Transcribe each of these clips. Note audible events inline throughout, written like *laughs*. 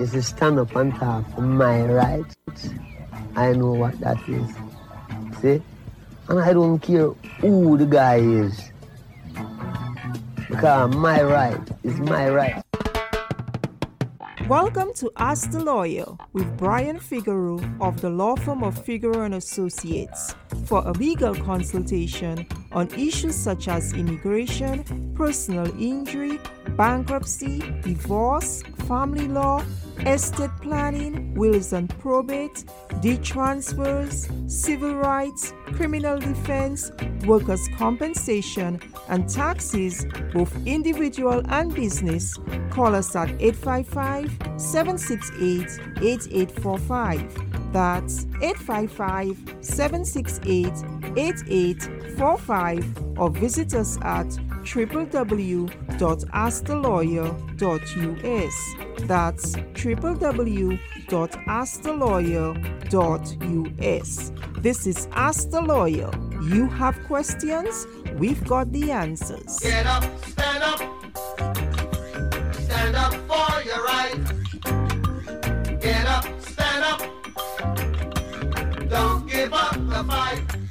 is to stand up and talk for my rights. I know what that is. See? And I don't care who the guy is. Because my right is my right. Welcome to Ask the Lawyer with Brian Figueroa of the law firm of Figueroa and Associates for a legal consultation on issues such as immigration, personal injury, bankruptcy, divorce, family law, estate planning, wills and probate, deed transfers, civil rights, criminal defense, workers' compensation, and taxes, both individual and business, call us at 855 768 8845. That's 855 768 8845 or visit us at www.askthelawyer.us. That's www.askthelawyer.us. This is Ask the Lawyer. You have questions, we've got the answers. Get up, stand up. Stand up for your right. Get up, stand up. Don't give up the fight.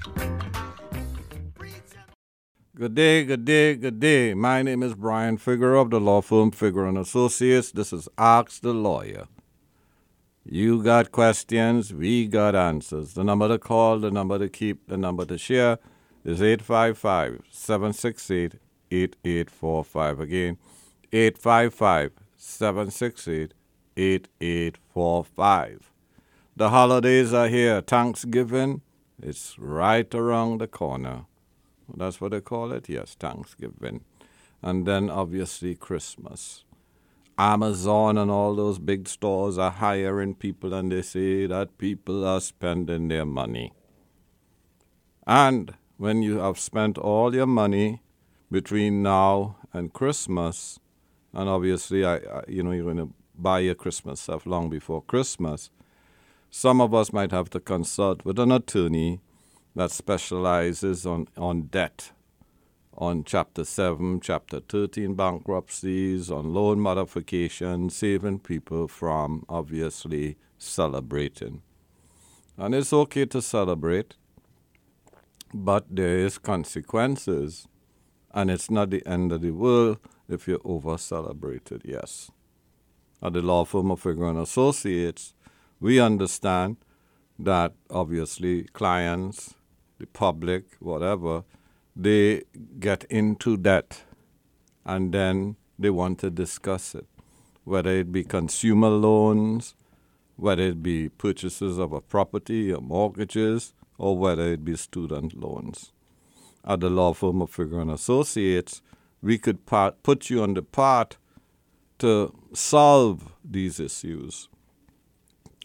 Good day, good day, good day. My name is Brian Figueroa of the law firm Figueroa and Associates. This is Ask the Lawyer. You got questions, we got answers. The number to call, the number to keep, the number to share is 855 768 8845. Again, 855 768 8845. The holidays are here. Thanksgiving, it's right around the corner. That's what they call it? Yes, Thanksgiving. And then obviously Christmas. Amazon and all those big stores are hiring people and they say that people are spending their money. And when you have spent all your money between now and Christmas, and obviously, I, I you know, you're going to buy your Christmas stuff long before Christmas, some of us might have to consult with an attorney that specializes on, on debt, on Chapter 7, Chapter 13 bankruptcies, on loan modification, saving people from obviously celebrating. And it's okay to celebrate, but there is consequences, and it's not the end of the world if you over celebrated, yes. At the law firm of and Associates, we understand that obviously clients the public, whatever, they get into debt and then they want to discuss it, whether it be consumer loans, whether it be purchases of a property or mortgages, or whether it be student loans. At the law firm of Figueroa and Associates, we could part, put you on the path to solve these issues.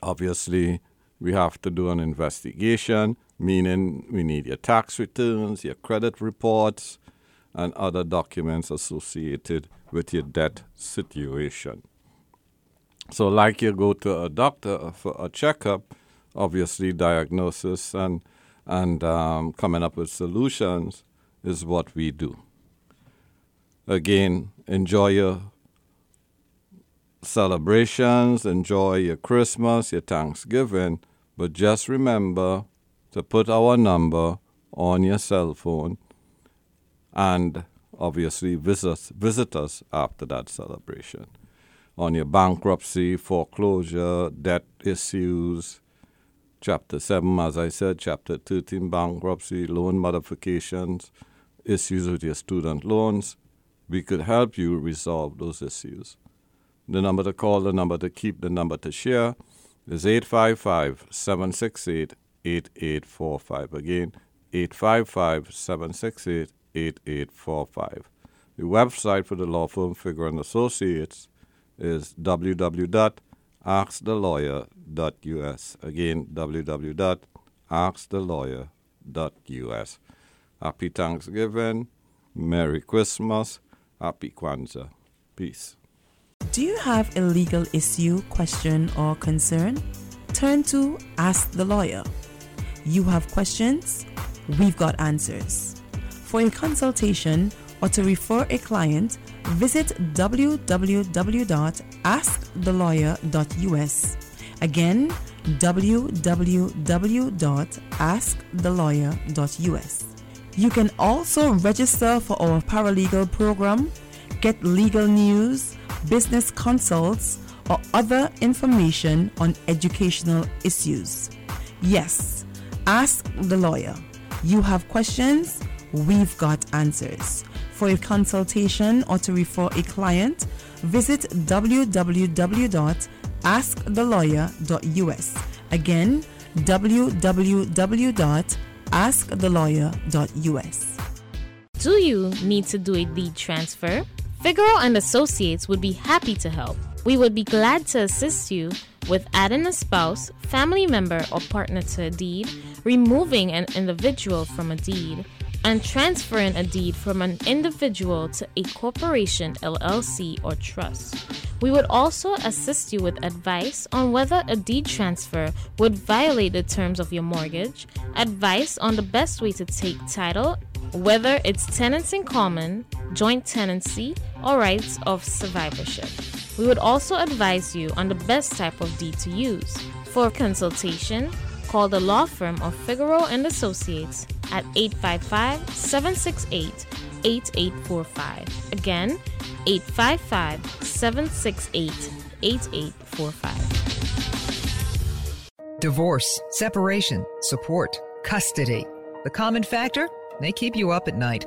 Obviously, we have to do an investigation meaning we need your tax returns, your credit reports, and other documents associated with your debt situation. So, like you go to a doctor for a checkup, obviously diagnosis and and um, coming up with solutions is what we do. Again, enjoy your celebrations, enjoy your Christmas, your Thanksgiving, but just remember to put our number on your cell phone and obviously visit, visit us after that celebration. On your bankruptcy, foreclosure, debt issues, Chapter 7, as I said, Chapter 13, bankruptcy, loan modifications, issues with your student loans, we could help you resolve those issues. The number to call, the number to keep, the number to share is 855 768 8845. Again, 855 768 8845. The website for the law firm Figueroa and Associates is www.askthelawyer.us. Again, www.askthelawyer.us. Happy Thanksgiving, Merry Christmas, Happy Kwanzaa. Peace. Do you have a legal issue, question, or concern? Turn to Ask the Lawyer. You have questions? We've got answers. For a consultation or to refer a client, visit www www.askthelawyer.us. Again, www.askthelawyer.us. You can also register for our paralegal program, get legal news, business consults, or other information on educational issues. Yes, ask the lawyer. You have questions, we've got answers. For a consultation or to refer a client, visit www.askthelawyer.us. Again, www.askthelawyer.us. Do you need to do a deed transfer? Figueroa and Associates would be happy to help. We would be glad to assist you with adding a spouse, family member, or partner to a deed, removing an individual from a deed, and transferring a deed from an individual to a corporation, LLC, or trust. We would also assist you with advice on whether a deed transfer would violate the terms of your mortgage, advice on the best way to take title, whether it's tenants in common, joint tenancy, or rights of survivorship. We would also advise you on the best type of deed to use. For consultation, call the law firm of Figueroa and Associates at 855-768-8845. Again, 855-768-8845. Divorce, separation, support, custody. The common factor? They keep you up at night.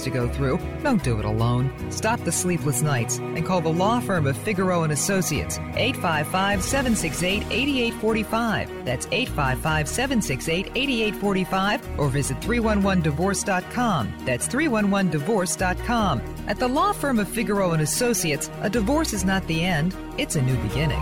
to go through. Don't do it alone. Stop the sleepless nights and call the law firm of Figueroa and Associates 855 768 8845. That's 855 768 8845 or visit 311divorce.com. That's 311divorce.com. At the law firm of Figueroa and Associates, a divorce is not the end, it's a new beginning.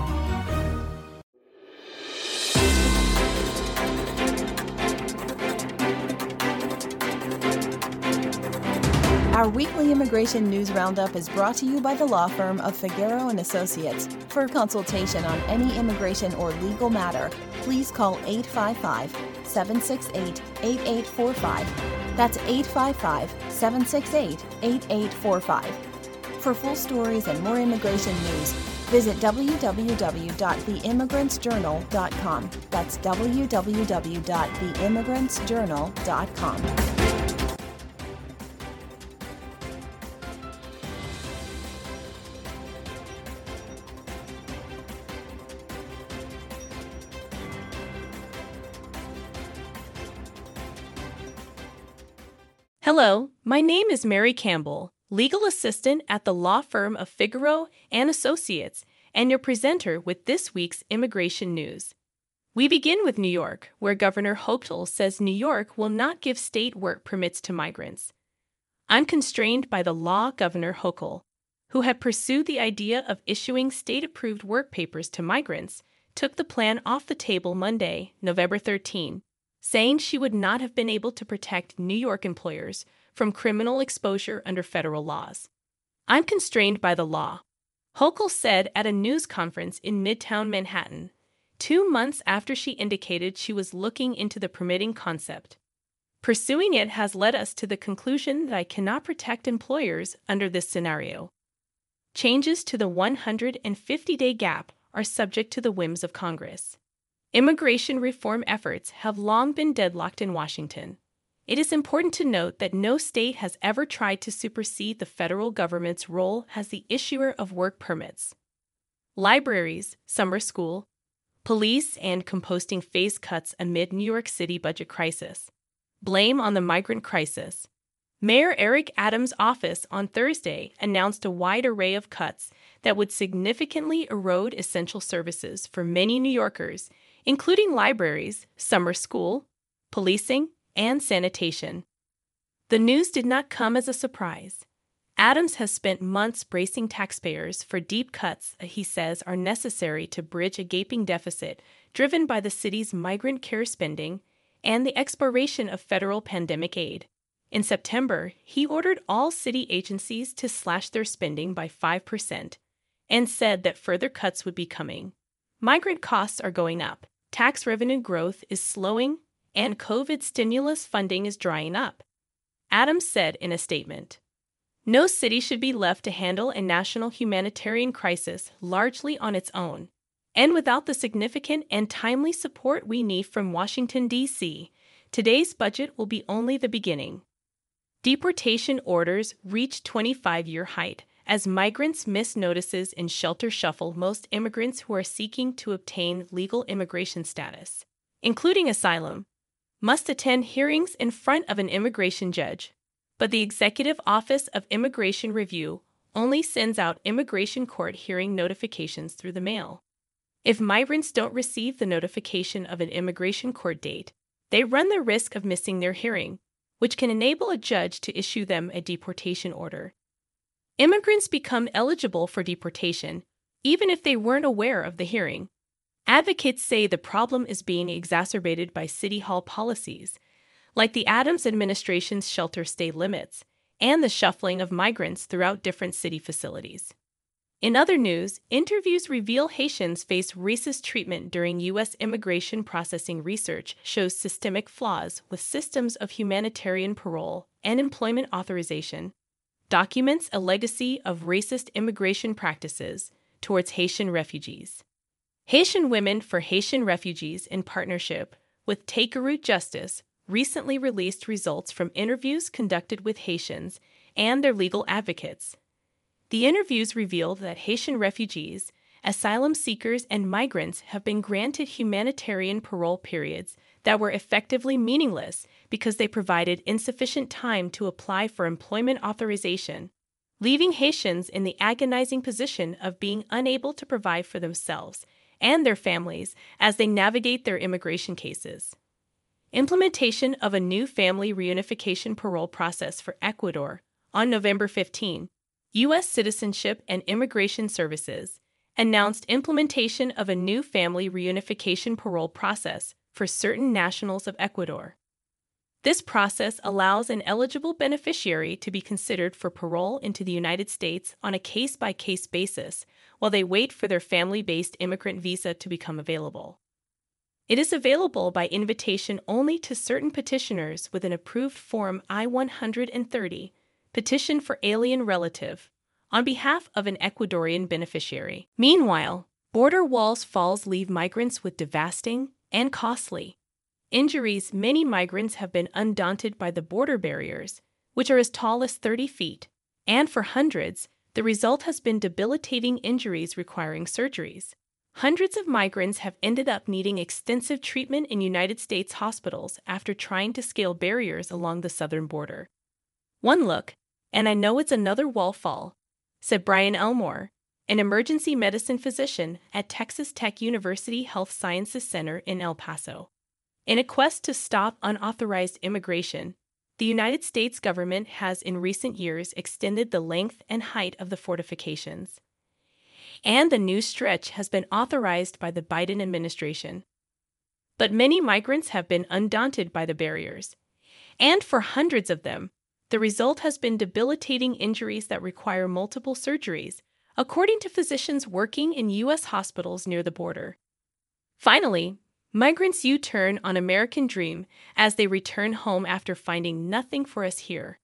Our weekly immigration news roundup is brought to you by the law firm of Figueroa and Associates. For consultation on any immigration or legal matter, please call 855-768-8845. That's 855-768-8845. For full stories and more immigration news, visit www.theimmigrantsjournal.com. That's www.theimmigrantsjournal.com. Hello, my name is Mary Campbell, legal assistant at the law firm of Figueroa and Associates, and your presenter with this week's immigration news. We begin with New York, where Governor Hochul says New York will not give state work permits to migrants. I'm constrained by the law Governor Hochul, who had pursued the idea of issuing state approved work papers to migrants, took the plan off the table Monday, November 13, saying she would not have been able to protect New York employers from criminal exposure under federal laws. I'm constrained by the law. Hochul said at a news conference in Midtown Manhattan, two months after she indicated she was looking into the permitting concept. Pursuing it has led us to the conclusion that I cannot protect employers under this scenario. Changes to the 150 day gap are subject to the whims of Congress. Immigration reform efforts have long been deadlocked in Washington. It is important to note that no state has ever tried to supersede the federal government's role as the issuer of work permits. Libraries, summer school, police, and composting face cuts amid New York City budget crisis. Blame on the migrant crisis. Mayor Eric Adams' office on Thursday announced a wide array of cuts that would significantly erode essential services for many New Yorkers, including libraries, summer school, policing, and sanitation. The news did not come as a surprise. Adams has spent months bracing taxpayers for deep cuts he says are necessary to bridge a gaping deficit driven by the city's migrant care spending and the expiration of federal pandemic aid. In September, he ordered all city agencies to slash their spending by 5% and said that further cuts would be coming. Migrant costs are going up, tax revenue growth is slowing, and COVID stimulus funding is drying up. Adams said in a statement No city should be left to handle a national humanitarian crisis largely on its own, and without the significant and timely support we need from Washington, D.C. Today's budget will be only the beginning. Deportation orders reach 25 year height as migrants miss notices and shelter shuffle most immigrants who are seeking to obtain legal immigration status, including asylum, must attend hearings in front of an immigration judge, but the Executive Office of Immigration Review only sends out immigration court hearing notifications through the mail. If migrants don't receive the notification of an immigration court date, they run the risk of missing their hearing, which can enable a judge to issue them a deportation order. Immigrants become eligible for deportation even if they weren't aware of the hearing. Advocates say the problem is being exacerbated by City Hall policies, like the Adams administration's shelter stay limits and the shuffling of migrants throughout different city facilities. In other news, interviews reveal Haitians face racist treatment during U.S. immigration processing research shows systemic flaws with systems of humanitarian parole and employment authorization, documents a legacy of racist immigration practices towards Haitian refugees. Haitian Women for Haitian Refugees, in partnership with Take a Root Justice, recently released results from interviews conducted with Haitians and their legal advocates. The interviews revealed that Haitian refugees, asylum seekers, and migrants have been granted humanitarian parole periods that were effectively meaningless because they provided insufficient time to apply for employment authorization, leaving Haitians in the agonizing position of being unable to provide for themselves and their families as they navigate their immigration cases. Implementation of a new family reunification parole process for Ecuador on November 15, U.S. Citizenship and Immigration Services announced implementation of a new family reunification parole process for certain nationals of Ecuador. This process allows an eligible beneficiary to be considered for parole into the United States on a case by case basis while they wait for their family based immigrant visa to become available. It is available by invitation only to certain petitioners with an approved Form I 130, Petition for Alien Relative, on behalf of an Ecuadorian beneficiary. Meanwhile, border walls falls leave migrants with devastating and costly injuries, many migrants have been undaunted by the border barriers, which are as tall as 30 feet, and for hundreds, the result has been debilitating injuries requiring surgeries. Hundreds of migrants have ended up needing extensive treatment in United States hospitals after trying to scale barriers along the southern border. One look, and I know it's another wall fall, said Brian Elmore, an emergency medicine physician at Texas Tech University Health Sciences Center in El Paso. In a quest to stop unauthorized immigration, the United States government has in recent years extended the length and height of the fortifications. And the new stretch has been authorized by the Biden administration. But many migrants have been undaunted by the barriers. And for hundreds of them, the result has been debilitating injuries that require multiple surgeries, according to physicians working in U.S. hospitals near the border. Finally, Migrants U turn on American Dream as they return home after finding nothing for us here.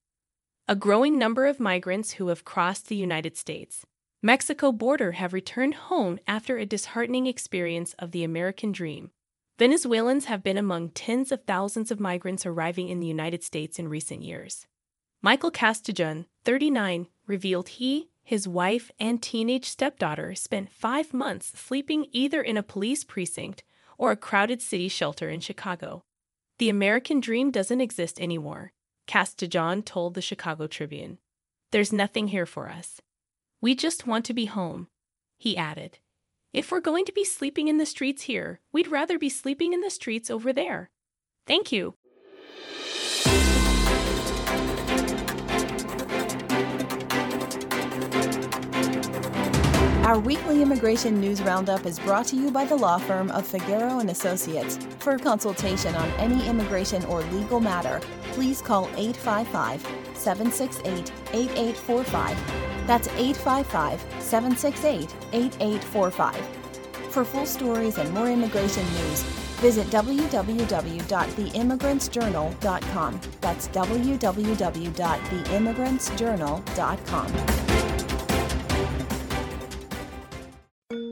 A growing number of migrants who have crossed the United States, Mexico border have returned home after a disheartening experience of the American Dream. Venezuelans have been among tens of thousands of migrants arriving in the United States in recent years. Michael Castellon, 39, revealed he, his wife, and teenage stepdaughter spent five months sleeping either in a police precinct or a crowded city shelter in Chicago. The American dream doesn't exist anymore, Castellon told the Chicago Tribune. There's nothing here for us. We just want to be home, he added. If we're going to be sleeping in the streets here, we'd rather be sleeping in the streets over there. Thank you. Our weekly immigration news roundup is brought to you by the law firm of Figueroa and Associates. For consultation on any immigration or legal matter, please call 855-768-8845. That's 855-768-8845. For full stories and more immigration news, visit www.theimmigrantsjournal.com. That's www.theimmigrantsjournal.com.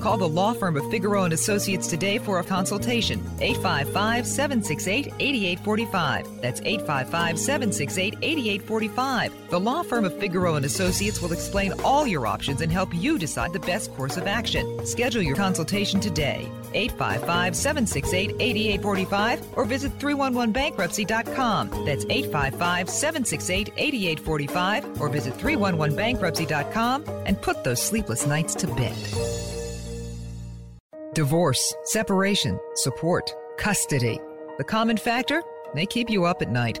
Call the law firm of Figueroa and Associates today for a consultation. 855-768-8845. That's 855-768-8845. The law firm of Figueroa and Associates will explain all your options and help you decide the best course of action. Schedule your consultation today. 855-768-8845 or visit 311bankruptcy.com. That's 855-768-8845 or visit 311bankruptcy.com and put those sleepless nights to bed. Divorce, separation, support, custody. The common factor? They keep you up at night.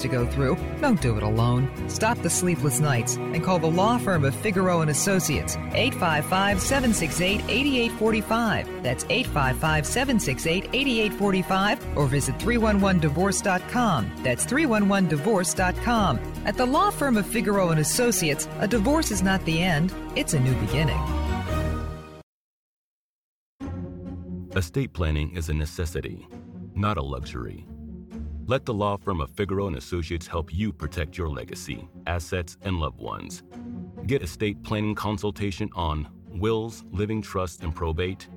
to go through. Don't do it alone. Stop the sleepless nights and call the law firm of Figueroa and Associates 855-768-8845. That's 855-768-8845 or visit 311divorce.com. That's 311divorce.com. At the law firm of Figueroa and Associates, a divorce is not the end, it's a new beginning. Estate planning is a necessity, not a luxury. Let the law firm of Figueroa and Associates help you protect your legacy, assets, and loved ones. Get a estate planning consultation on wills, living trust and probate,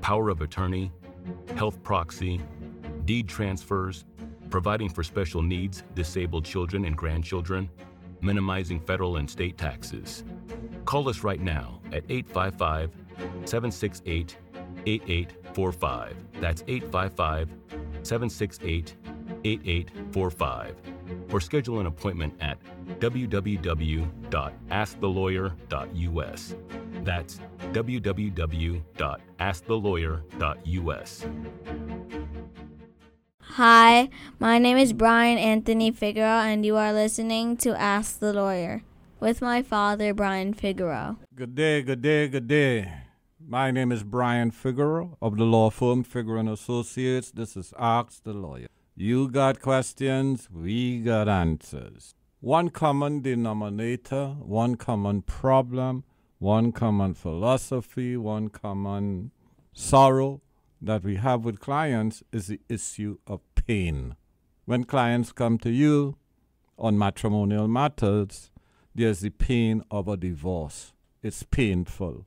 power of attorney, health proxy, deed transfers, providing for special needs, disabled children and grandchildren, minimizing federal and state taxes. Call us right now at 855 768 8845. That's 855 768 8845. Or schedule an appointment at www.askthelawyer.us. That's www.askthelawyer.us. Hi, my name is Brian Anthony Figueroa, and you are listening to Ask the Lawyer with my father, Brian Figueroa. Good day, good day, good day. My name is Brian Figueroa of the law firm Figueroa and Associates. This is Ask the Lawyer. You got questions, we got answers. One common denominator, one common problem, one common philosophy, one common sorrow that we have with clients is the issue of pain. When clients come to you on matrimonial matters, there's the pain of a divorce. It's painful.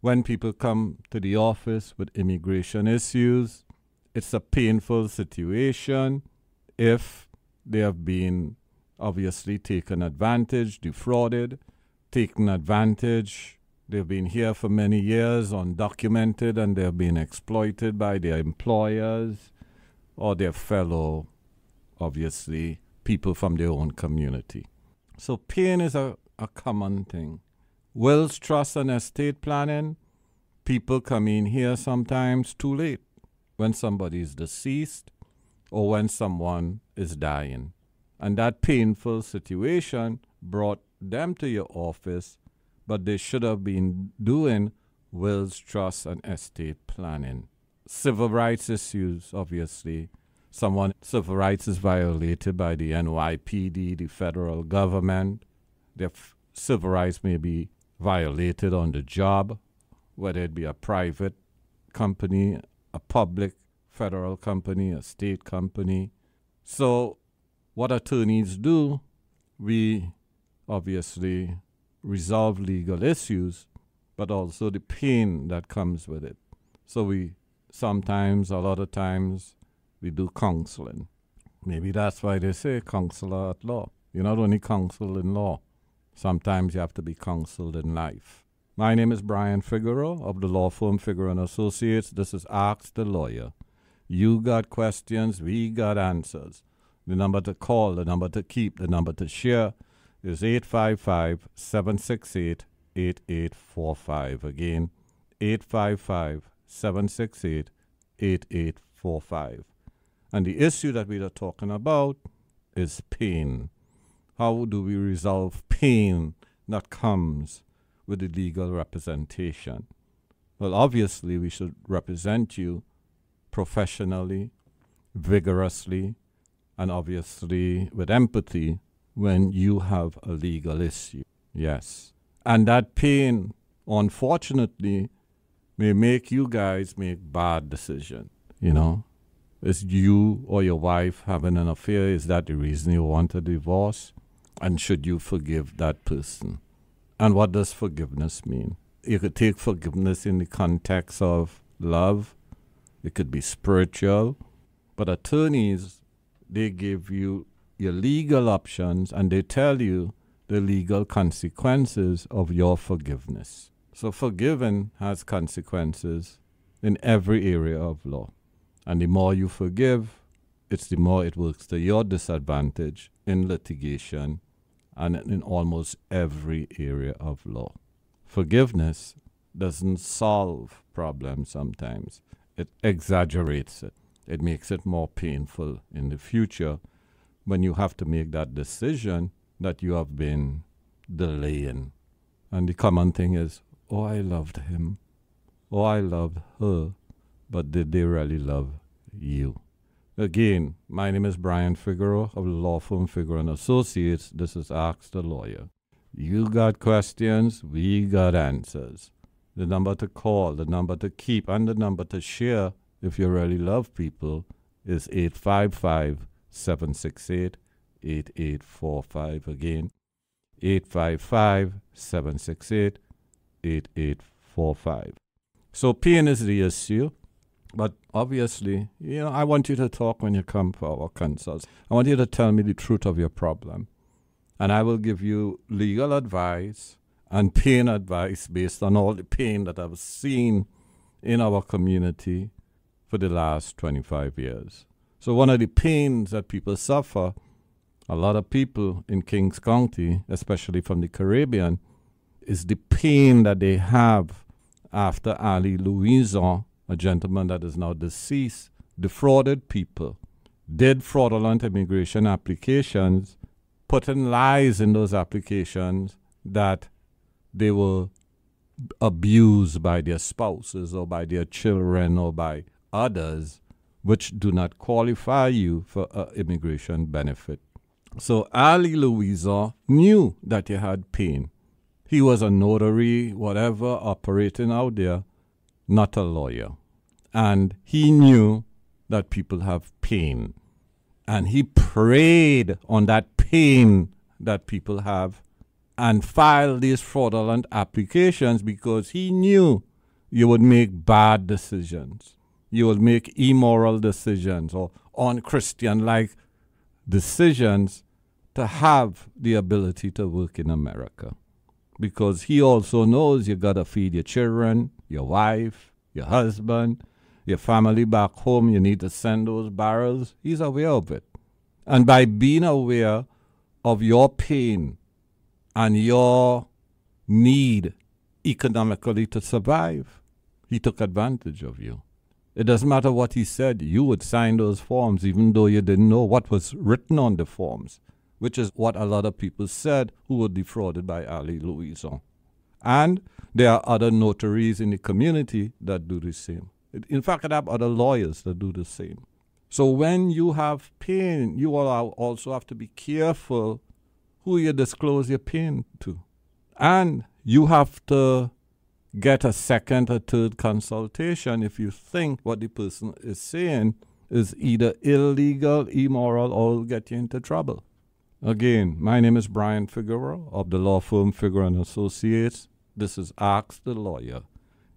When people come to the office with immigration issues, it's a painful situation if they have been obviously taken advantage, defrauded, taken advantage. They've been here for many years, undocumented, and they've been exploited by their employers or their fellow, obviously, people from their own community. So pain is a, a common thing. Wills, trust, and estate planning, people come in here sometimes too late when somebody is deceased or when someone is dying. And that painful situation brought them to your office, but they should have been doing wills, trust, and estate planning. Civil rights issues, obviously. Someone civil rights is violated by the NYPD, the federal government. Their f- civil rights may be violated on the job whether it be a private company, a public federal company, a state company. So, what attorneys do, we obviously resolve legal issues, but also the pain that comes with it. So, we sometimes, a lot of times, we do counseling. Maybe that's why they say counselor at law. You're not only counsel in law, sometimes you have to be counseled in life. My name is Brian Figueroa of the law firm Figueroa and Associates. This is Ask the Lawyer. You got questions, we got answers. The number to call, the number to keep, the number to share is 855 768 8845. Again, 855 768 8845. And the issue that we are talking about is pain. How do we resolve pain that comes with the legal representation? Well, obviously, we should represent you professionally, vigorously, and obviously with empathy when you have a legal issue. Yes. And that pain, unfortunately, may make you guys make bad decisions, you know? Is you or your wife having an affair? Is that the reason you want a divorce? And should you forgive that person? And what does forgiveness mean? You could take forgiveness in the context of love, it could be spiritual, but attorneys, they give you your legal options and they tell you the legal consequences of your forgiveness. So, forgiving has consequences in every area of law. And the more you forgive, it's the more it works to your disadvantage in litigation and in almost every area of law. Forgiveness doesn't solve problems sometimes, it exaggerates it. It makes it more painful in the future when you have to make that decision that you have been delaying. And the common thing is, oh, I loved him. Oh, I loved her but did they really love you? Again, my name is Brian Figueroa of law firm Figueroa and Associates. This is Ask the Lawyer. You got questions, we got answers. The number to call, the number to keep, and the number to share if you really love people is 855 768 8845. Again, 855 768 8845. So, pain is the issue. But obviously, you know, I want you to talk when you come for our consults. I want you to tell me the truth of your problem. And I will give you legal advice and pain advice based on all the pain that I've seen in our community for the last 25 years. So, one of the pains that people suffer, a lot of people in Kings County, especially from the Caribbean, is the pain that they have after Ali Louison a gentleman that is now deceased, defrauded people, did fraudulent immigration applications, put in lies in those applications that they were abused by their spouses or by their children or by others, which do not qualify you for uh, immigration benefit. So Ali Louison knew that he had pain. He was a notary, whatever, operating out there, not a lawyer. And he knew that people have pain. And he preyed on that pain that people have and filed these fraudulent applications because he knew you would make bad decisions. You would make immoral decisions or unchristian like decisions to have the ability to work in America. Because he also knows you got to feed your children, your wife, your husband, your family back home, you need to send those barrels. He's aware of it. And by being aware of your pain and your need economically to survive, he took advantage of you. It doesn't matter what he said, you would sign those forms even though you didn't know what was written on the forms, which is what a lot of people said who were defrauded by Ali Louison. And there are other notaries in the community that do the same. In fact, I have other lawyers that do the same. So when you have pain, you also have to be careful who you disclose your pain to. And you have to get a second or third consultation if you think what the person is saying is either illegal, immoral, or will get you into trouble. Again, my name is Brian Figueroa of the law firm Figueroa and Associates. This is Ask the Lawyer.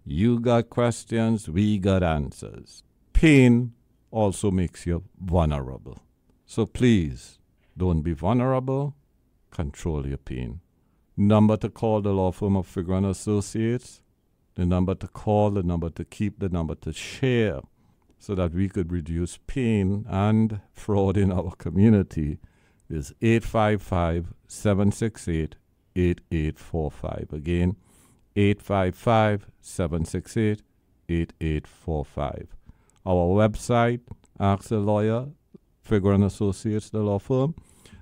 You got questions, we got answers. Pain also makes you vulnerable. So please, don't be vulnerable. Control your pain. Number to call the law firm of Figueroa and Associates. The number to call, the number to keep, the number to share so that we could reduce pain and fraud in our community is 855 768 8845. Again, 855 768 8845. Our website, Ask the Lawyer, Figueroa and Associates, the law firm.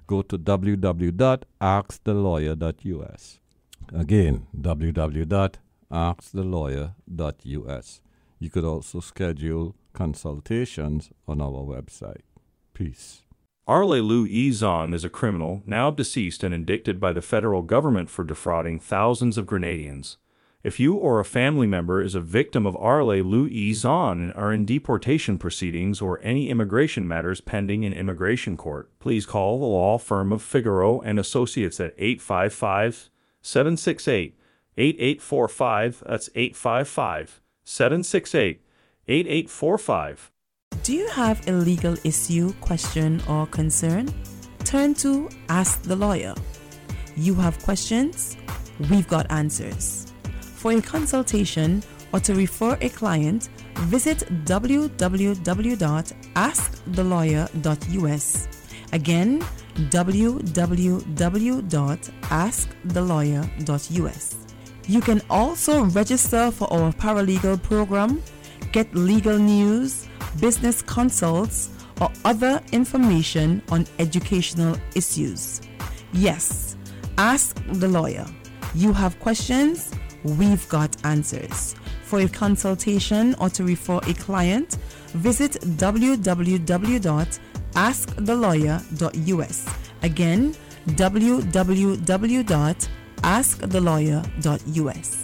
Go to www.askthelawyer.us. Again, www.askthelawyer.us. You could also schedule consultations on our website. Peace. Arle Louison is a criminal, now deceased and indicted by the federal government for defrauding thousands of Grenadians. If you or a family member is a victim of Arle Louison and are in deportation proceedings or any immigration matters pending in immigration court, please call the law firm of Figueroa and Associates at 855 768 8845. That's 855 768 8845. Do you have a legal issue, question, or concern? Turn to Ask the Lawyer. You have questions? We've got answers. For a consultation or to refer a client, visit www.askthelawyer.us. Again, www.askthelawyer.us. You can also register for our paralegal program, get legal news, business consults, or other information on educational issues. Yes, ask the lawyer. You have questions? We've got answers. For a consultation or to refer a client, visit www.askthelawyer.us. Again, www.askthelawyer.us.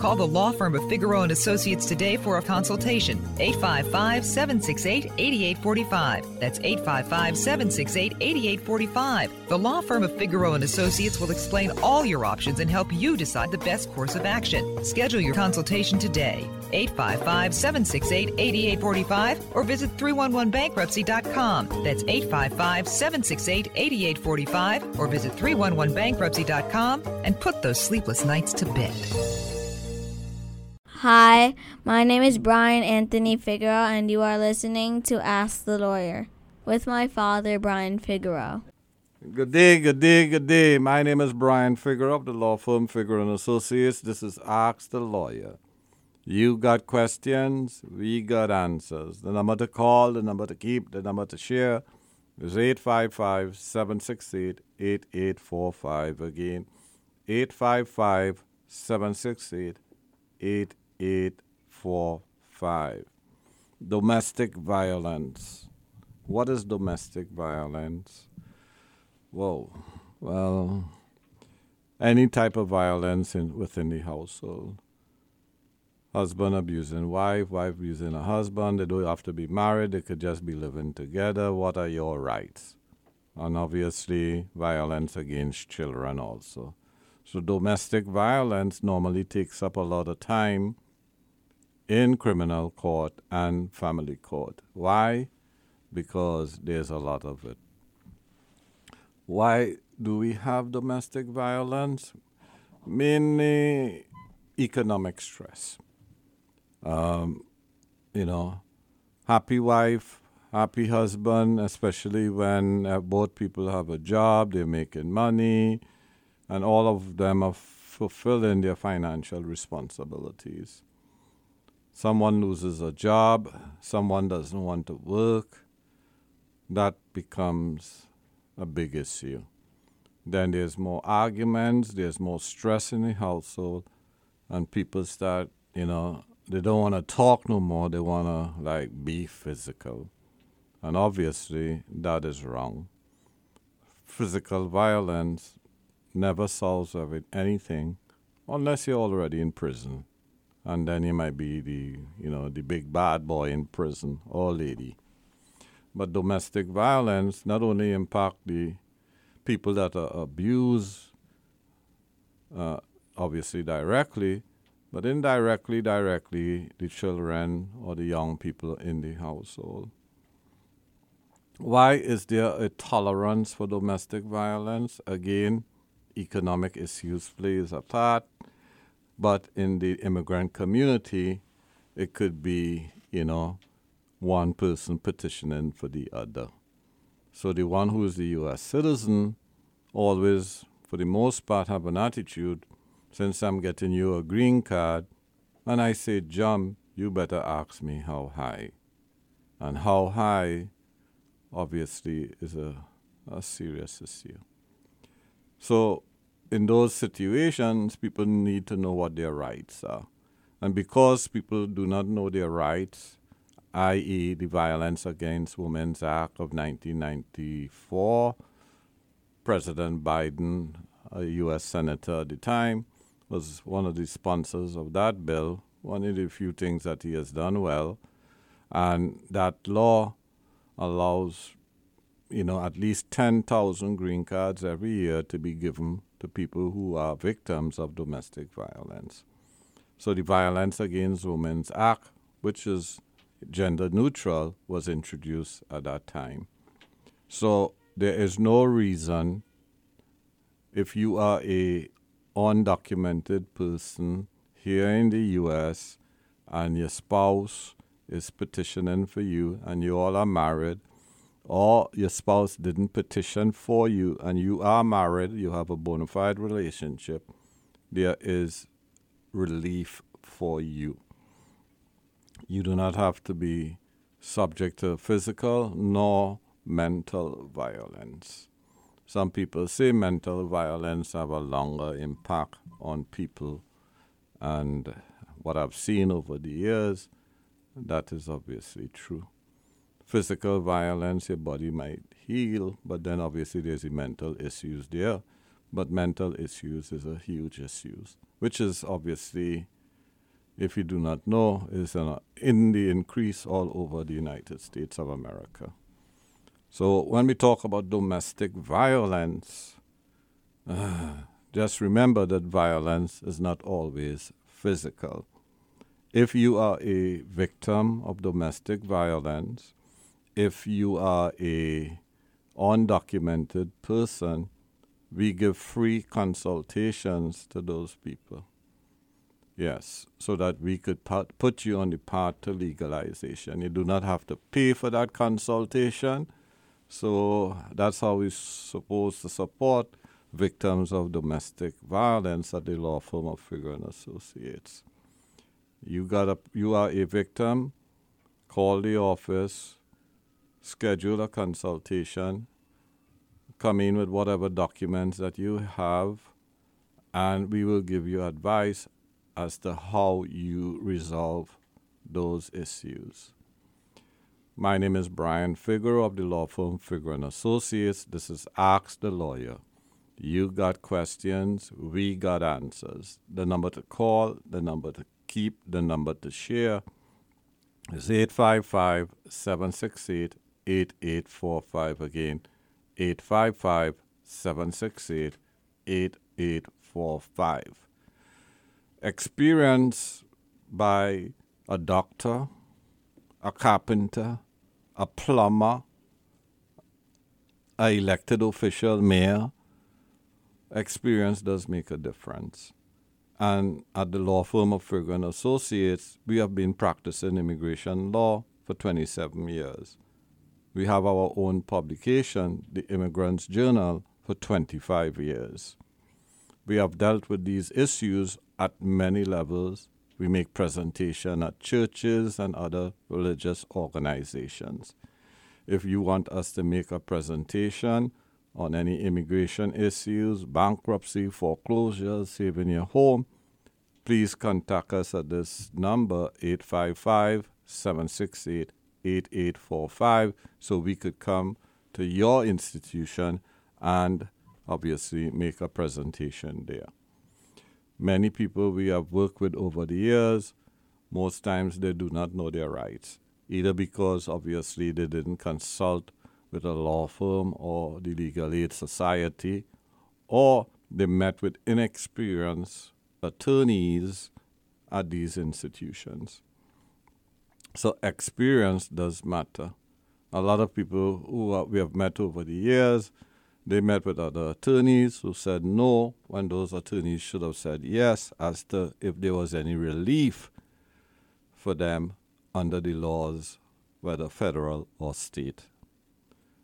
Call the law firm of Figueroa and Associates today for a consultation. 855-768-8845. That's 855-768-8845. The law firm of Figueroa and Associates will explain all your options and help you decide the best course of action. Schedule your consultation today. 855-768-8845 or visit 311bankruptcy.com. That's 855-768-8845 or visit 311bankruptcy.com and put those sleepless nights to bed. Hi, my name is Brian Anthony Figueroa, and you are listening to Ask the Lawyer with my father, Brian Figueroa. Good day, good day, good day. My name is Brian Figueroa of the law firm Figueroa and Associates. This is Ask the Lawyer. You got questions, we got answers. The number to call, the number to keep, the number to share is 855 768 8845. Again, 855 768 8845. Domestic violence. What is domestic violence? Whoa. Well, any type of violence in, within the household. Husband abusing wife, wife abusing a husband. They don't have to be married, they could just be living together. What are your rights? And obviously, violence against children also. So, domestic violence normally takes up a lot of time in criminal court and family court. Why? Because there's a lot of it. Why do we have domestic violence? Mainly economic stress. Um, you know, happy wife, happy husband, especially when uh, both people have a job, they're making money, and all of them are fulfilling their financial responsibilities. Someone loses a job, someone doesn't want to work, that becomes a big issue. Then there's more arguments, there's more stress in the household, and people start, you know, they don't want to talk no more, they want to like be physical. And obviously, that is wrong. Physical violence never solves anything unless you're already in prison. And then you might be the, you know, the big bad boy in prison or lady. But domestic violence not only impact the people that are abused, uh, obviously directly, but indirectly, directly, the children or the young people in the household. Why is there a tolerance for domestic violence? Again, economic issues plays a part, but in the immigrant community, it could be, you know, one person petitioning for the other. So the one who is the U.S. citizen always, for the most part, have an attitude, since I'm getting you a green card, and I say jump, you better ask me how high. And how high, obviously, is a, a serious issue. So in those situations, people need to know what their rights are. And because people do not know their rights, i.e., the Violence Against Women's Act of 1994. President Biden, a U.S. Senator at the time, was one of the sponsors of that bill, one of the few things that he has done well. And that law allows, you know, at least 10,000 green cards every year to be given to people who are victims of domestic violence. So the Violence Against Women's Act, which is gender neutral was introduced at that time. So there is no reason if you are a undocumented person here in the US and your spouse is petitioning for you and you all are married or your spouse didn't petition for you and you are married, you have a bona fide relationship, there is relief for you you do not have to be subject to physical nor mental violence. Some people say mental violence have a longer impact on people, and what I've seen over the years, that is obviously true. Physical violence, your body might heal, but then obviously there's the mental issues there. But mental issues is a huge issue, which is obviously if you do not know, is an, in the increase all over the United States of America. So when we talk about domestic violence, uh, *sighs* just remember that violence is not always physical. If you are a victim of domestic violence, if you are a undocumented person, we give free consultations to those people. Yes, so that we could put you on the path to legalization. You do not have to pay for that consultation. So that's how we're supposed to support victims of domestic violence at the law firm of Figueroa and Associates. You got a, you are a victim. Call the office, schedule a consultation, come in with whatever documents that you have, and we will give you advice as to how you resolve those issues. My name is Brian Figueroa of the law firm Figueroa and Associates. This is Ask the Lawyer. You got questions, we got answers. The number to call, the number to keep, the number to share is 855 768 8845. Again, 855 768 8845 experience by a doctor, a carpenter, a plumber, a elected official, mayor, experience does make a difference. And at the law firm of and Associates, we have been practicing immigration law for 27 years. We have our own publication, the Immigrants Journal, for 25 years. We have dealt with these issues at many levels. We make presentation at churches and other religious organizations. If you want us to make a presentation on any immigration issues, bankruptcy, foreclosures, saving your home, please contact us at this number 855 768 8845 so we could come to your institution and obviously make a presentation there. Many people we have worked with over the years, most times they do not know their rights, either because obviously they didn't consult with a law firm or the legal aid society, or they met with inexperienced attorneys at these institutions. So experience does matter. A lot of people who we have met over the years, they met with other attorneys who said no when those attorneys should have said yes as to if there was any relief for them under the laws, whether federal or state.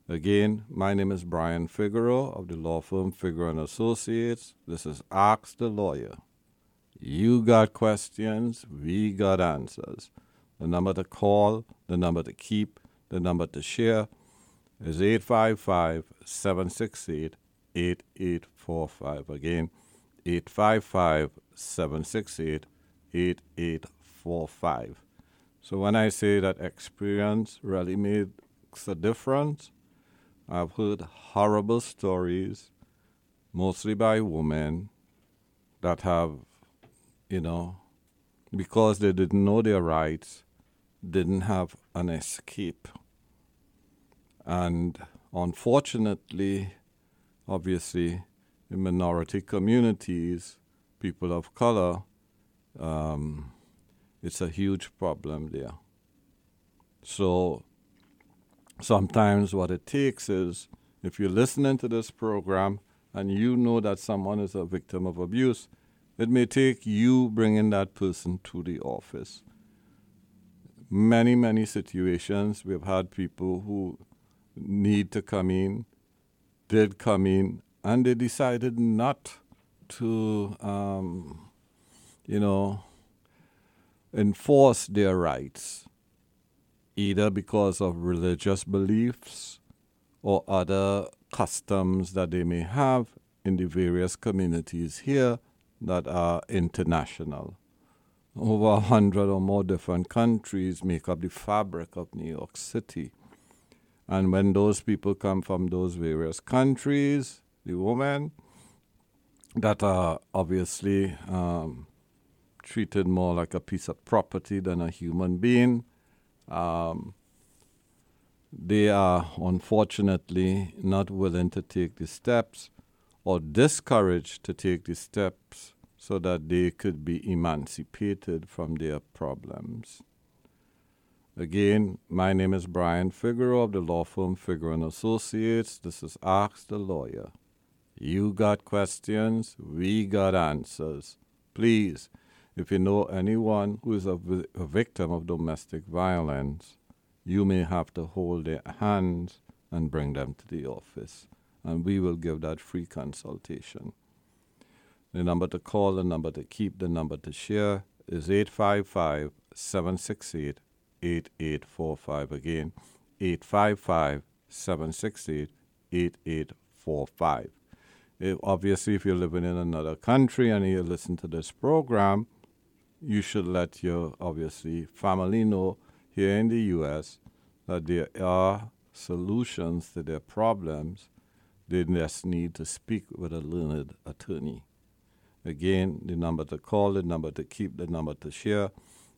Again, my name is Brian Figueroa of the law firm Figueroa and Associates. This is Ask the Lawyer. You got questions, we got answers. The number to call, the number to keep, the number to share is 855 768 8845. Again, 855 768 8845. So when I say that experience really makes a difference, I've heard horrible stories, mostly by women, that have, you know, because they didn't know their rights, didn't have an escape. And unfortunately, obviously, in minority communities, people of color, um, it's a huge problem there. So sometimes what it takes is if you're listening to this program and you know that someone is a victim of abuse, it may take you bringing that person to the office. Many, many situations we've had people who need to come in, did come in, and they decided not to, um, you know, enforce their rights, either because of religious beliefs or other customs that they may have in the various communities here that are international. Over a hundred or more different countries make up the fabric of New York City. And when those people come from those various countries, the women that are obviously um, treated more like a piece of property than a human being, um, they are unfortunately not willing to take the steps or discouraged to take the steps so that they could be emancipated from their problems. Again, my name is Brian Figueroa of the law firm Figueroa and Associates. This is Ask the Lawyer. You got questions, we got answers. Please, if you know anyone who is a, vi- a victim of domestic violence, you may have to hold their hands and bring them to the office, and we will give that free consultation. The number to call, the number to keep, the number to share is 855 768 8845. Again, 855 768 8845. Obviously, if you're living in another country and you listen to this program, you should let your, obviously, family know here in the U.S. that there are solutions to their problems. They just need to speak with a learned attorney. Again, the number to call, the number to keep, the number to share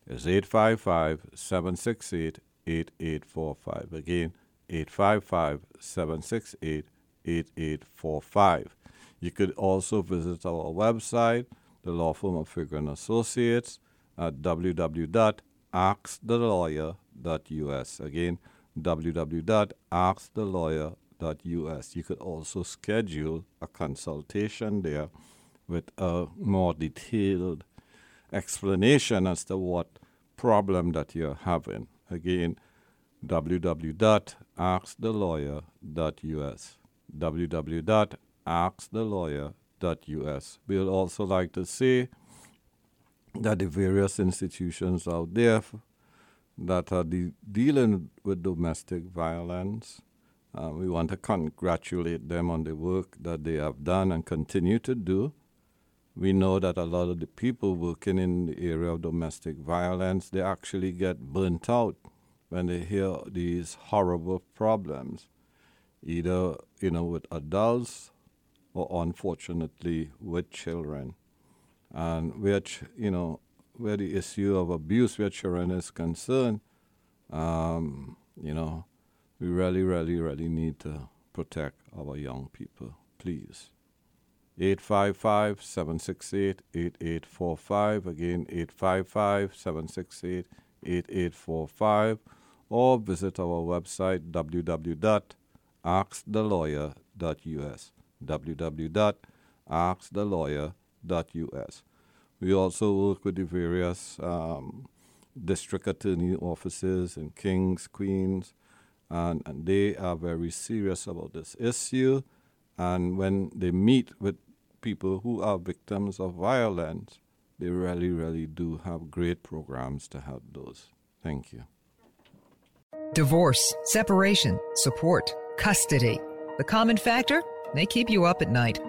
is 855 768 8845. Again, 855 768 8845. You could also visit our website, the law firm of and Associates, at www.askthelawyer.us. Again, www.askthelawyer.us. You could also schedule a consultation there with a more detailed explanation as to what problem that you're having. Again, www.askthelawyer.us. www.askthelawyer.us. We would also like to say that the various institutions out there that are de- dealing with domestic violence, uh, we want to congratulate them on the work that they have done and continue to do. We know that a lot of the people working in the area of domestic violence, they actually get burnt out when they hear these horrible problems, either you know with adults or unfortunately with children. And where you know where the issue of abuse with children is concerned, um, you know, we really, really, really need to protect our young people. Please. 855 768 8845. Again, 855 768 8845. Or visit our website www.askthelawyer.us. www.askthelawyer.us. We also work with the various um, district attorney offices in Kings, Queens, and, and they are very serious about this issue. And when they meet with people who are victims of violence, they really, really do have great programs to help those. Thank you. Divorce, separation, support, custody. The common factor? They keep you up at night.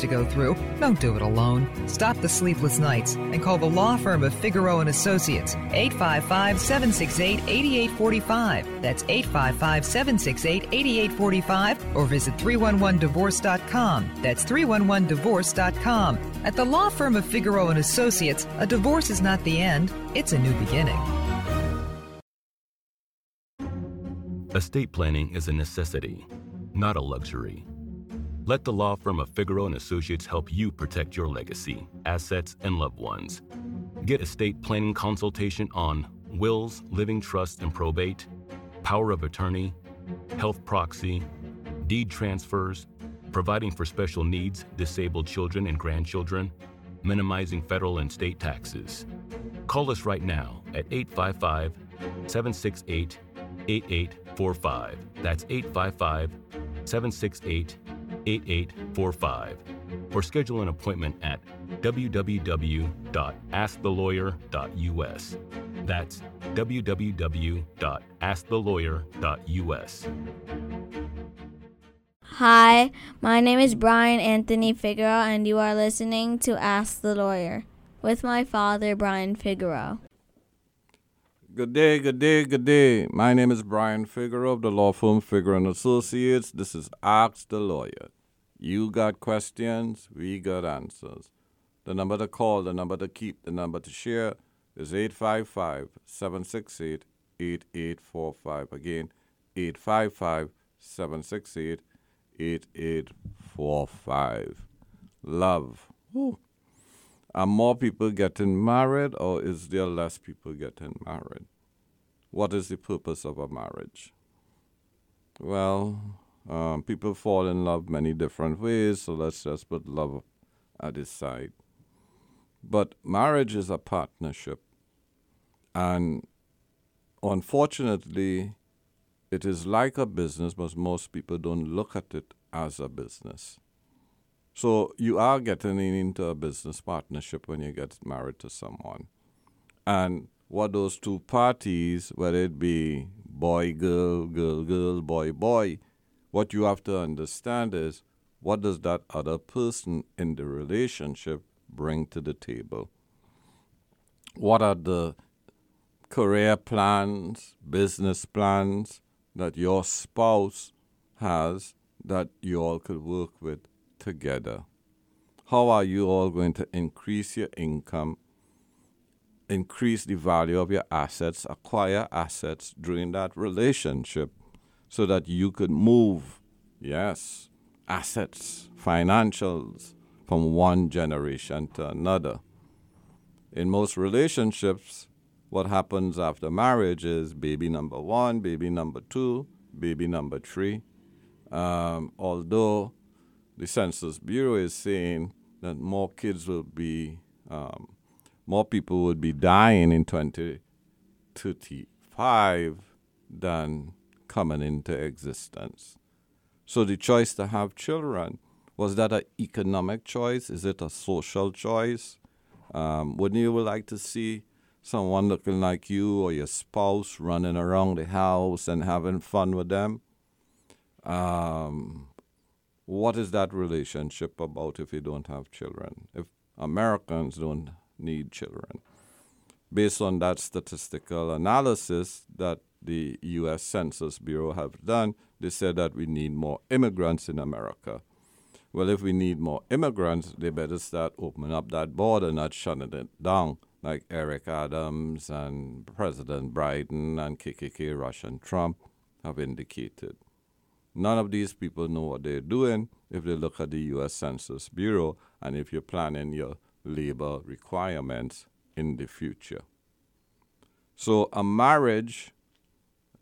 to go through. Don't do it alone. Stop the sleepless nights and call the law firm of Figueroa and Associates 855-768-8845. That's 855-768-8845 or visit 311divorce.com. That's 311divorce.com. At the law firm of Figueroa and Associates, a divorce is not the end, it's a new beginning. Estate planning is a necessity, not a luxury. Let the law firm of Figueroa and Associates help you protect your legacy, assets, and loved ones. Get a estate planning consultation on wills, living trusts and probate, power of attorney, health proxy, deed transfers, providing for special needs, disabled children and grandchildren, minimizing federal and state taxes. Call us right now at 855 768 8845. That's 855 768 8845. Or schedule an appointment at www.askthelawyer.us. That's www.askthelawyer.us. Hi, my name is Brian Anthony Figueroa, and you are listening to Ask the Lawyer with my father, Brian Figueroa. Good day, good day, good day. My name is Brian Figueroa of the law firm Figueroa and Associates. This is Ask the Lawyer. You got questions, we got answers. The number to call, the number to keep, the number to share is 855 768 8845. Again, 855 768 8845. Love. Woo. Are more people getting married or is there less people getting married? What is the purpose of a marriage? Well, um, people fall in love many different ways, so let's just put love at its side. But marriage is a partnership, and unfortunately, it is like a business, but most people don't look at it as a business. So you are getting into a business partnership when you get married to someone. And what those two parties, whether it be boy, girl, girl, girl, boy, boy, what you have to understand is what does that other person in the relationship bring to the table? What are the career plans, business plans that your spouse has that you all could work with together? How are you all going to increase your income, increase the value of your assets, acquire assets during that relationship so that you could move, yes, assets, financials from one generation to another. In most relationships, what happens after marriage is baby number one, baby number two, baby number three. Um, although the Census Bureau is saying that more kids will be, um, more people would be dying in 2035 than coming into existence. So the choice to have children was that an economic choice? Is it a social choice? Um, wouldn't you like to see someone looking like you or your spouse running around the house and having fun with them? Um, what is that relationship about if you don't have children? If Americans don't need children? Based on that statistical analysis that the U.S. Census Bureau have done, they said that we need more immigrants in America. Well, if we need more immigrants, they better start opening up that border, not shutting it down, like Eric Adams and President Biden and KKK Russian Trump have indicated. None of these people know what they're doing if they look at the U.S. Census Bureau and if you're planning your labor requirements in the future. So, a marriage,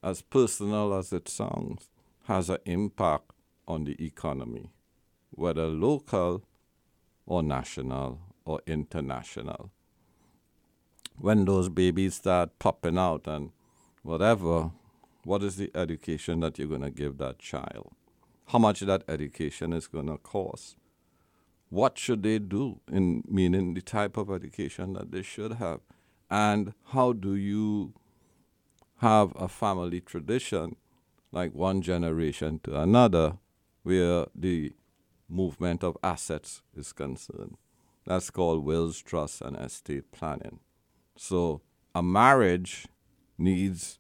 as personal as it sounds, has an impact on the economy, whether local or national or international. When those babies start popping out and whatever, what is the education that you're going to give that child? How much that education is going to cost? What should they do in meaning the type of education that they should have? And how do you have a family tradition like one generation to another where the movement of assets is concerned? That's called wills, trust, and estate planning. So a marriage needs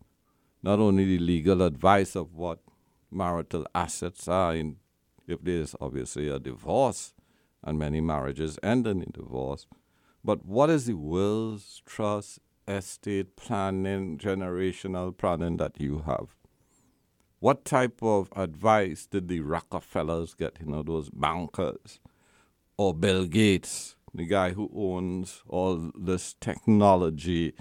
not only the legal advice of what marital assets are, in, if there's obviously a divorce, and many marriages end in divorce, but what is the wills, trust, estate planning, generational planning that you have? What type of advice did the Rockefellers get, you know, those bankers, or Bill Gates, the guy who owns all this technology?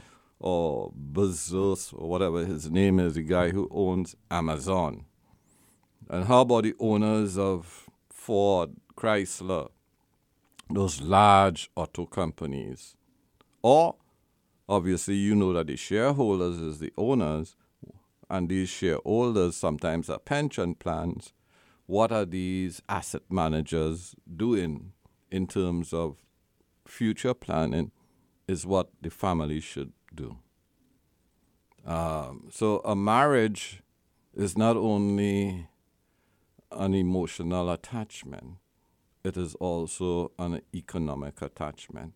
Or Bezos or whatever his name is, the guy who owns Amazon. And how about the owners of Ford, Chrysler, those large auto companies? Or obviously you know that the shareholders is the owners, and these shareholders sometimes are pension plans. What are these asset managers doing in terms of future planning is what the family should do. Um, so a marriage is not only an emotional attachment, it is also an economic attachment.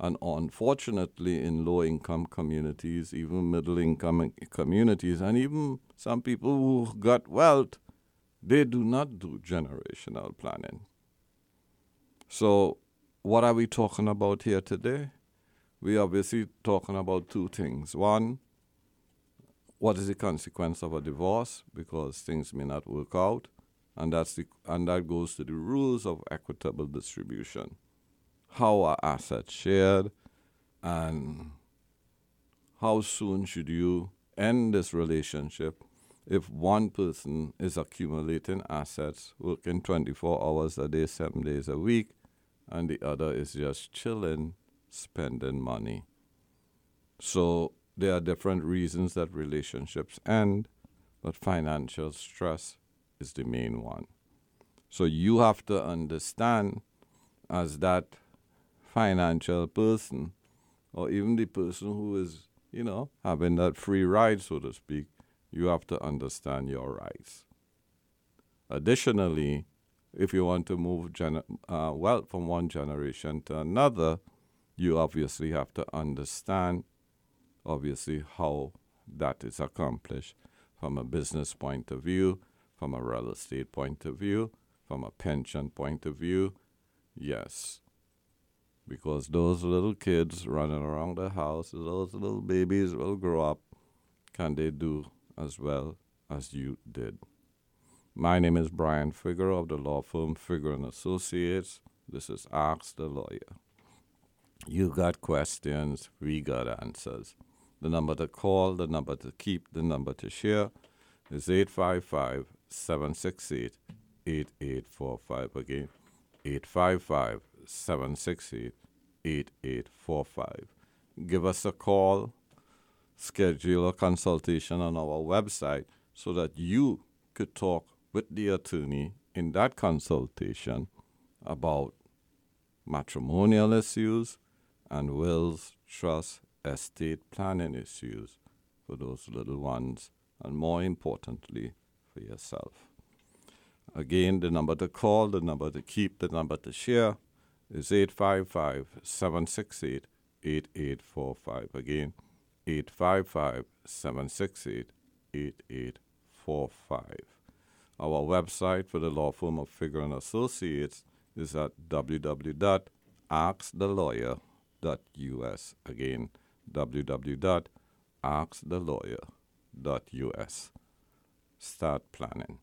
And unfortunately, in low income communities, even middle income communities, and even some people who got wealth, they do not do generational planning. So, what are we talking about here today? We are obviously talking about two things. One, what is the consequence of a divorce because things may not work out, and that's the, and that goes to the rules of equitable distribution. How are assets shared, and how soon should you end this relationship if one person is accumulating assets, working 24 hours a day, seven days a week, and the other is just chilling spending money. So there are different reasons that relationships end, but financial stress is the main one. So you have to understand as that financial person, or even the person who is, you know, having that free ride, so to speak, you have to understand your rights. Additionally, if you want to move gener- uh, wealth from one generation to another, you obviously have to understand, obviously, how that is accomplished from a business point of view, from a real estate point of view, from a pension point of view. Yes. Because those little kids running around the house, those little babies will grow up. Can they do as well as you did? My name is Brian Figueroa of the law firm Figueroa and Associates. This is Ask the Lawyer. You got questions, we got answers. The number to call, the number to keep, the number to share is 855 768 8845. Again, 855 768 8845. Give us a call, schedule a consultation on our website so that you could talk with the attorney in that consultation about matrimonial issues and wills, trust, estate planning issues for those little ones, and more importantly, for yourself. Again, the number to call, the number to keep, the number to share is 855 768 8845. Again, 855 768 8845. Our website for the law firm of Figueroa and Associates is at www.askthelawyer.us. Again, www.askthelawyer.us. Start planning.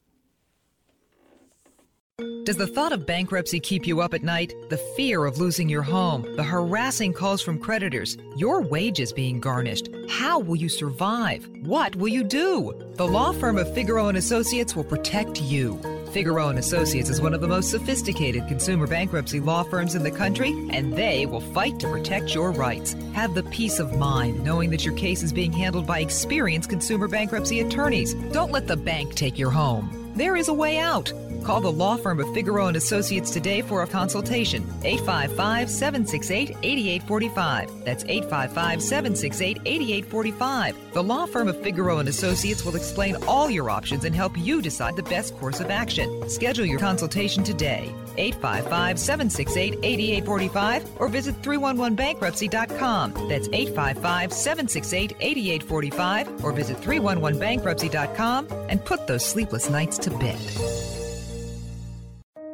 Does the thought of bankruptcy keep you up at night? The fear of losing your home, the harassing calls from creditors, your wages being garnished. How will you survive? What will you do? The law firm of Figueroa and Associates will protect you. Figueroa and Associates is one of the most sophisticated consumer bankruptcy law firms in the country, and they will fight to protect your rights. Have the peace of mind knowing that your case is being handled by experienced consumer bankruptcy attorneys. Don't let the bank take your home. There is a way out. Call the law firm of Figueroa and Associates today for a consultation. 855-768-8845. That's 855-768-8845. The law firm of Figueroa and Associates will explain all your options and help you decide the best course of action. Schedule your consultation today. 855-768-8845 or visit 311bankruptcy.com. That's 855-768-8845 or visit 311bankruptcy.com and put those sleepless nights to bed.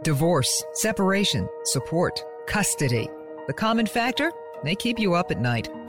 Divorce, separation, support, custody. The common factor? They keep you up at night.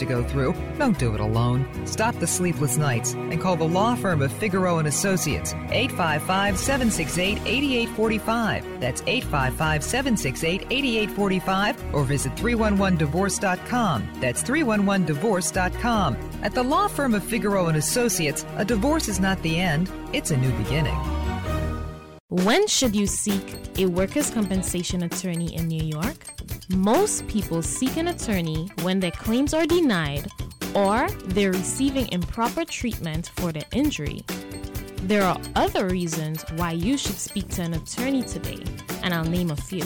to go through. Don't do it alone. Stop the sleepless nights and call the law firm of Figueroa and Associates 855-768-8845. That's 855-768-8845 or visit 311divorce.com. That's 311divorce.com. At the law firm of Figueroa and Associates, a divorce is not the end, it's a new beginning. When should you seek a workers' compensation attorney in New York? Most people seek an attorney when their claims are denied or they're receiving improper treatment for their injury. There are other reasons why you should speak to an attorney today, and I'll name a few.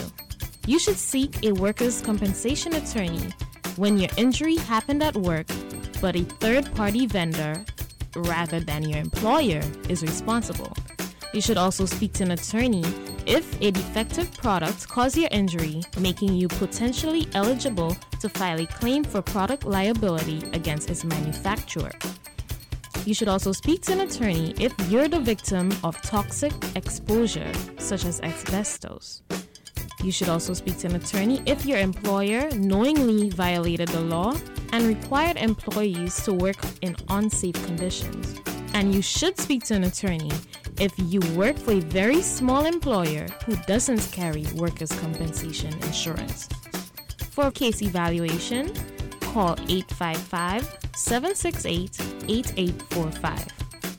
You should seek a workers' compensation attorney when your injury happened at work, but a third party vendor, rather than your employer, is responsible. You should also speak to an attorney if a defective product caused your injury, making you potentially eligible to file a claim for product liability against its manufacturer. You should also speak to an attorney if you're the victim of toxic exposure, such as asbestos. You should also speak to an attorney if your employer knowingly violated the law and required employees to work in unsafe conditions. And you should speak to an attorney if you work for a very small employer who doesn't carry workers' compensation insurance. For case evaluation, call 855 768 8845.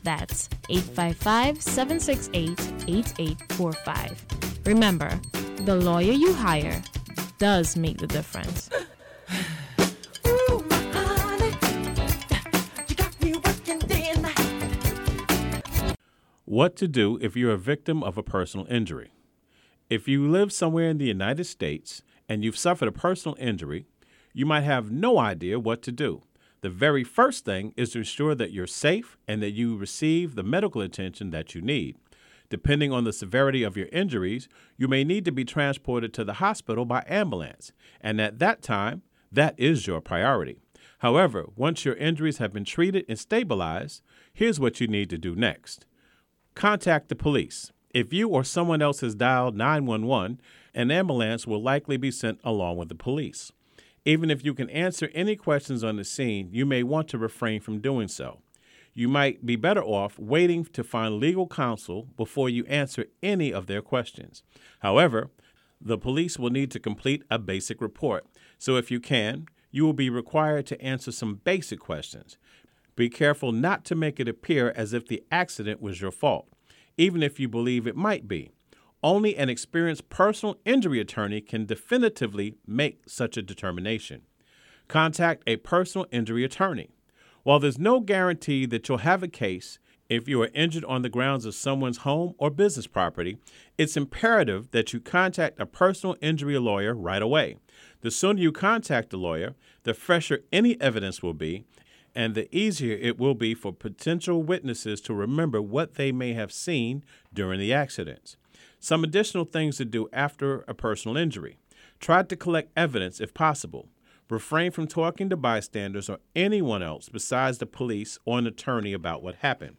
That's 855 768 8845. Remember, the lawyer you hire does make the difference. *laughs* What to do if you're a victim of a personal injury. If you live somewhere in the United States and you've suffered a personal injury, you might have no idea what to do. The very first thing is to ensure that you're safe and that you receive the medical attention that you need. Depending on the severity of your injuries, you may need to be transported to the hospital by ambulance, and at that time, that is your priority. However, once your injuries have been treated and stabilized, here's what you need to do next contact the police. If you or someone else has dialed 911, an ambulance will likely be sent along with the police. Even if you can answer any questions on the scene, you may want to refrain from doing so. You might be better off waiting to find legal counsel before you answer any of their questions. However, the police will need to complete a basic report, so if you can, you will be required to answer some basic questions. Be careful not to make it appear as if the accident was your fault, even if you believe it might be. Only an experienced personal injury attorney can definitively make such a determination. Contact a personal injury attorney. While there's no guarantee that you'll have a case if you are injured on the grounds of someone's home or business property, it's imperative that you contact a personal injury lawyer right away. The sooner you contact a lawyer, the fresher any evidence will be, and the easier it will be for potential witnesses to remember what they may have seen during the accidents. Some additional things to do after a personal injury try to collect evidence if possible. Refrain from talking to bystanders or anyone else besides the police or an attorney about what happened.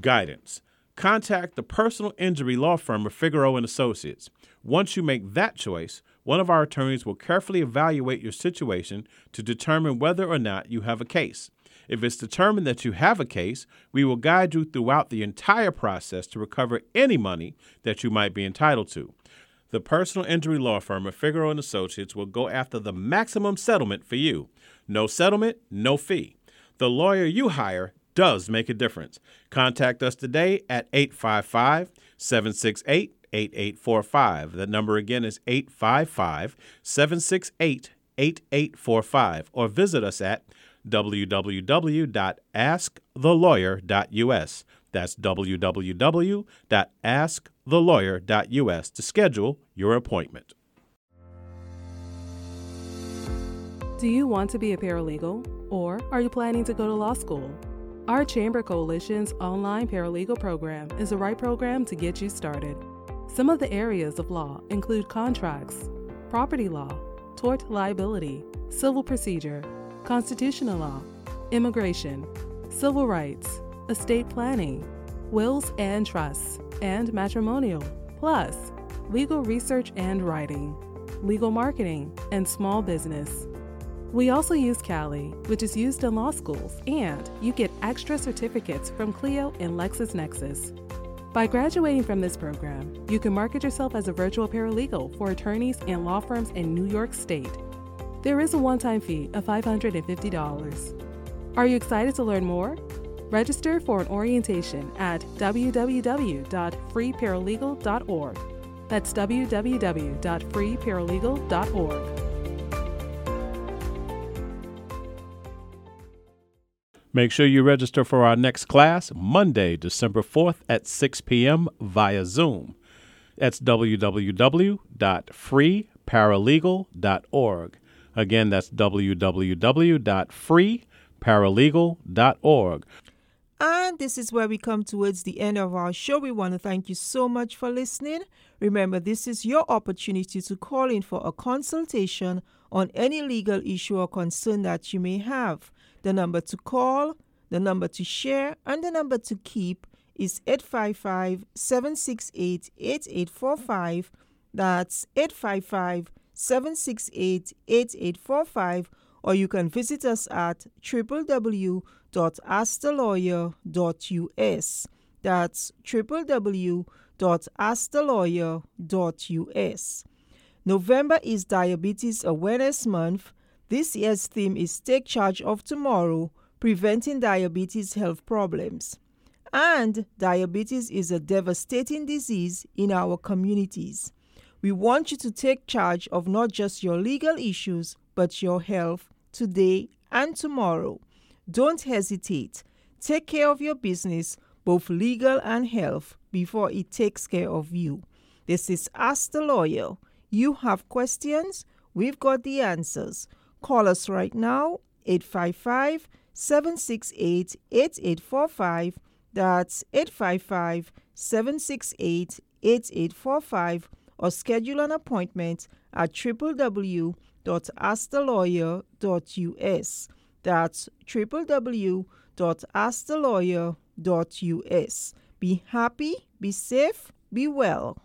Guidance. Contact the personal injury law firm of Figueroa and Associates. Once you make that choice, one of our attorneys will carefully evaluate your situation to determine whether or not you have a case. If it's determined that you have a case, we will guide you throughout the entire process to recover any money that you might be entitled to. The personal injury law firm of Figueroa and Associates will go after the maximum settlement for you. No settlement, no fee. The lawyer you hire does make a difference. Contact us today at 855 768 8845. That number again is 855 768 8845. Or visit us at www.askthelawyer.us. That's www.askthelawyer.us to schedule your appointment. Do you want to be a paralegal? Or are you planning to go to law school? Our Chamber Coalition's online paralegal program is the right program to get you started. Some of the areas of law include contracts, property law, tort liability, civil procedure, constitutional law, immigration, civil rights, estate planning, wills and trusts, and matrimonial, plus legal research and writing, legal marketing, and small business. We also use Cali, which is used in law schools, and you get extra certificates from Clio and LexisNexis. By graduating from this program, you can market yourself as a virtual paralegal for attorneys and law firms in New York State. There is a one time fee of $550. Are you excited to learn more? Register for an orientation at www.freeparalegal.org. That's www.freeparalegal.org. Make sure you register for our next class Monday, December 4th at 6 p.m. via Zoom. That's www.freeparalegal.org. Again, that's www.freeparalegal.org. And this is where we come towards the end of our show. We want to thank you so much for listening. Remember, this is your opportunity to call in for a consultation on any legal issue or concern that you may have. The number to call, the number to share, and the number to keep is 855 768 8845. That's 855 768 8845. Or you can visit us at www.askthelawyer.us. That's www.askthelawyer.us. November is Diabetes Awareness Month. This year's theme is Take Charge of Tomorrow Preventing Diabetes Health Problems. And diabetes is a devastating disease in our communities. We want you to take charge of not just your legal issues, but your health today and tomorrow. Don't hesitate. Take care of your business, both legal and health, before it takes care of you. This is Ask the Lawyer. You have questions? We've got the answers. Call us right now, 855 768 8845. That's 855 768 8845 or schedule an appointment at www.askthelawyer.us. That's www.askthelawyer.us. Be happy, be safe, be well.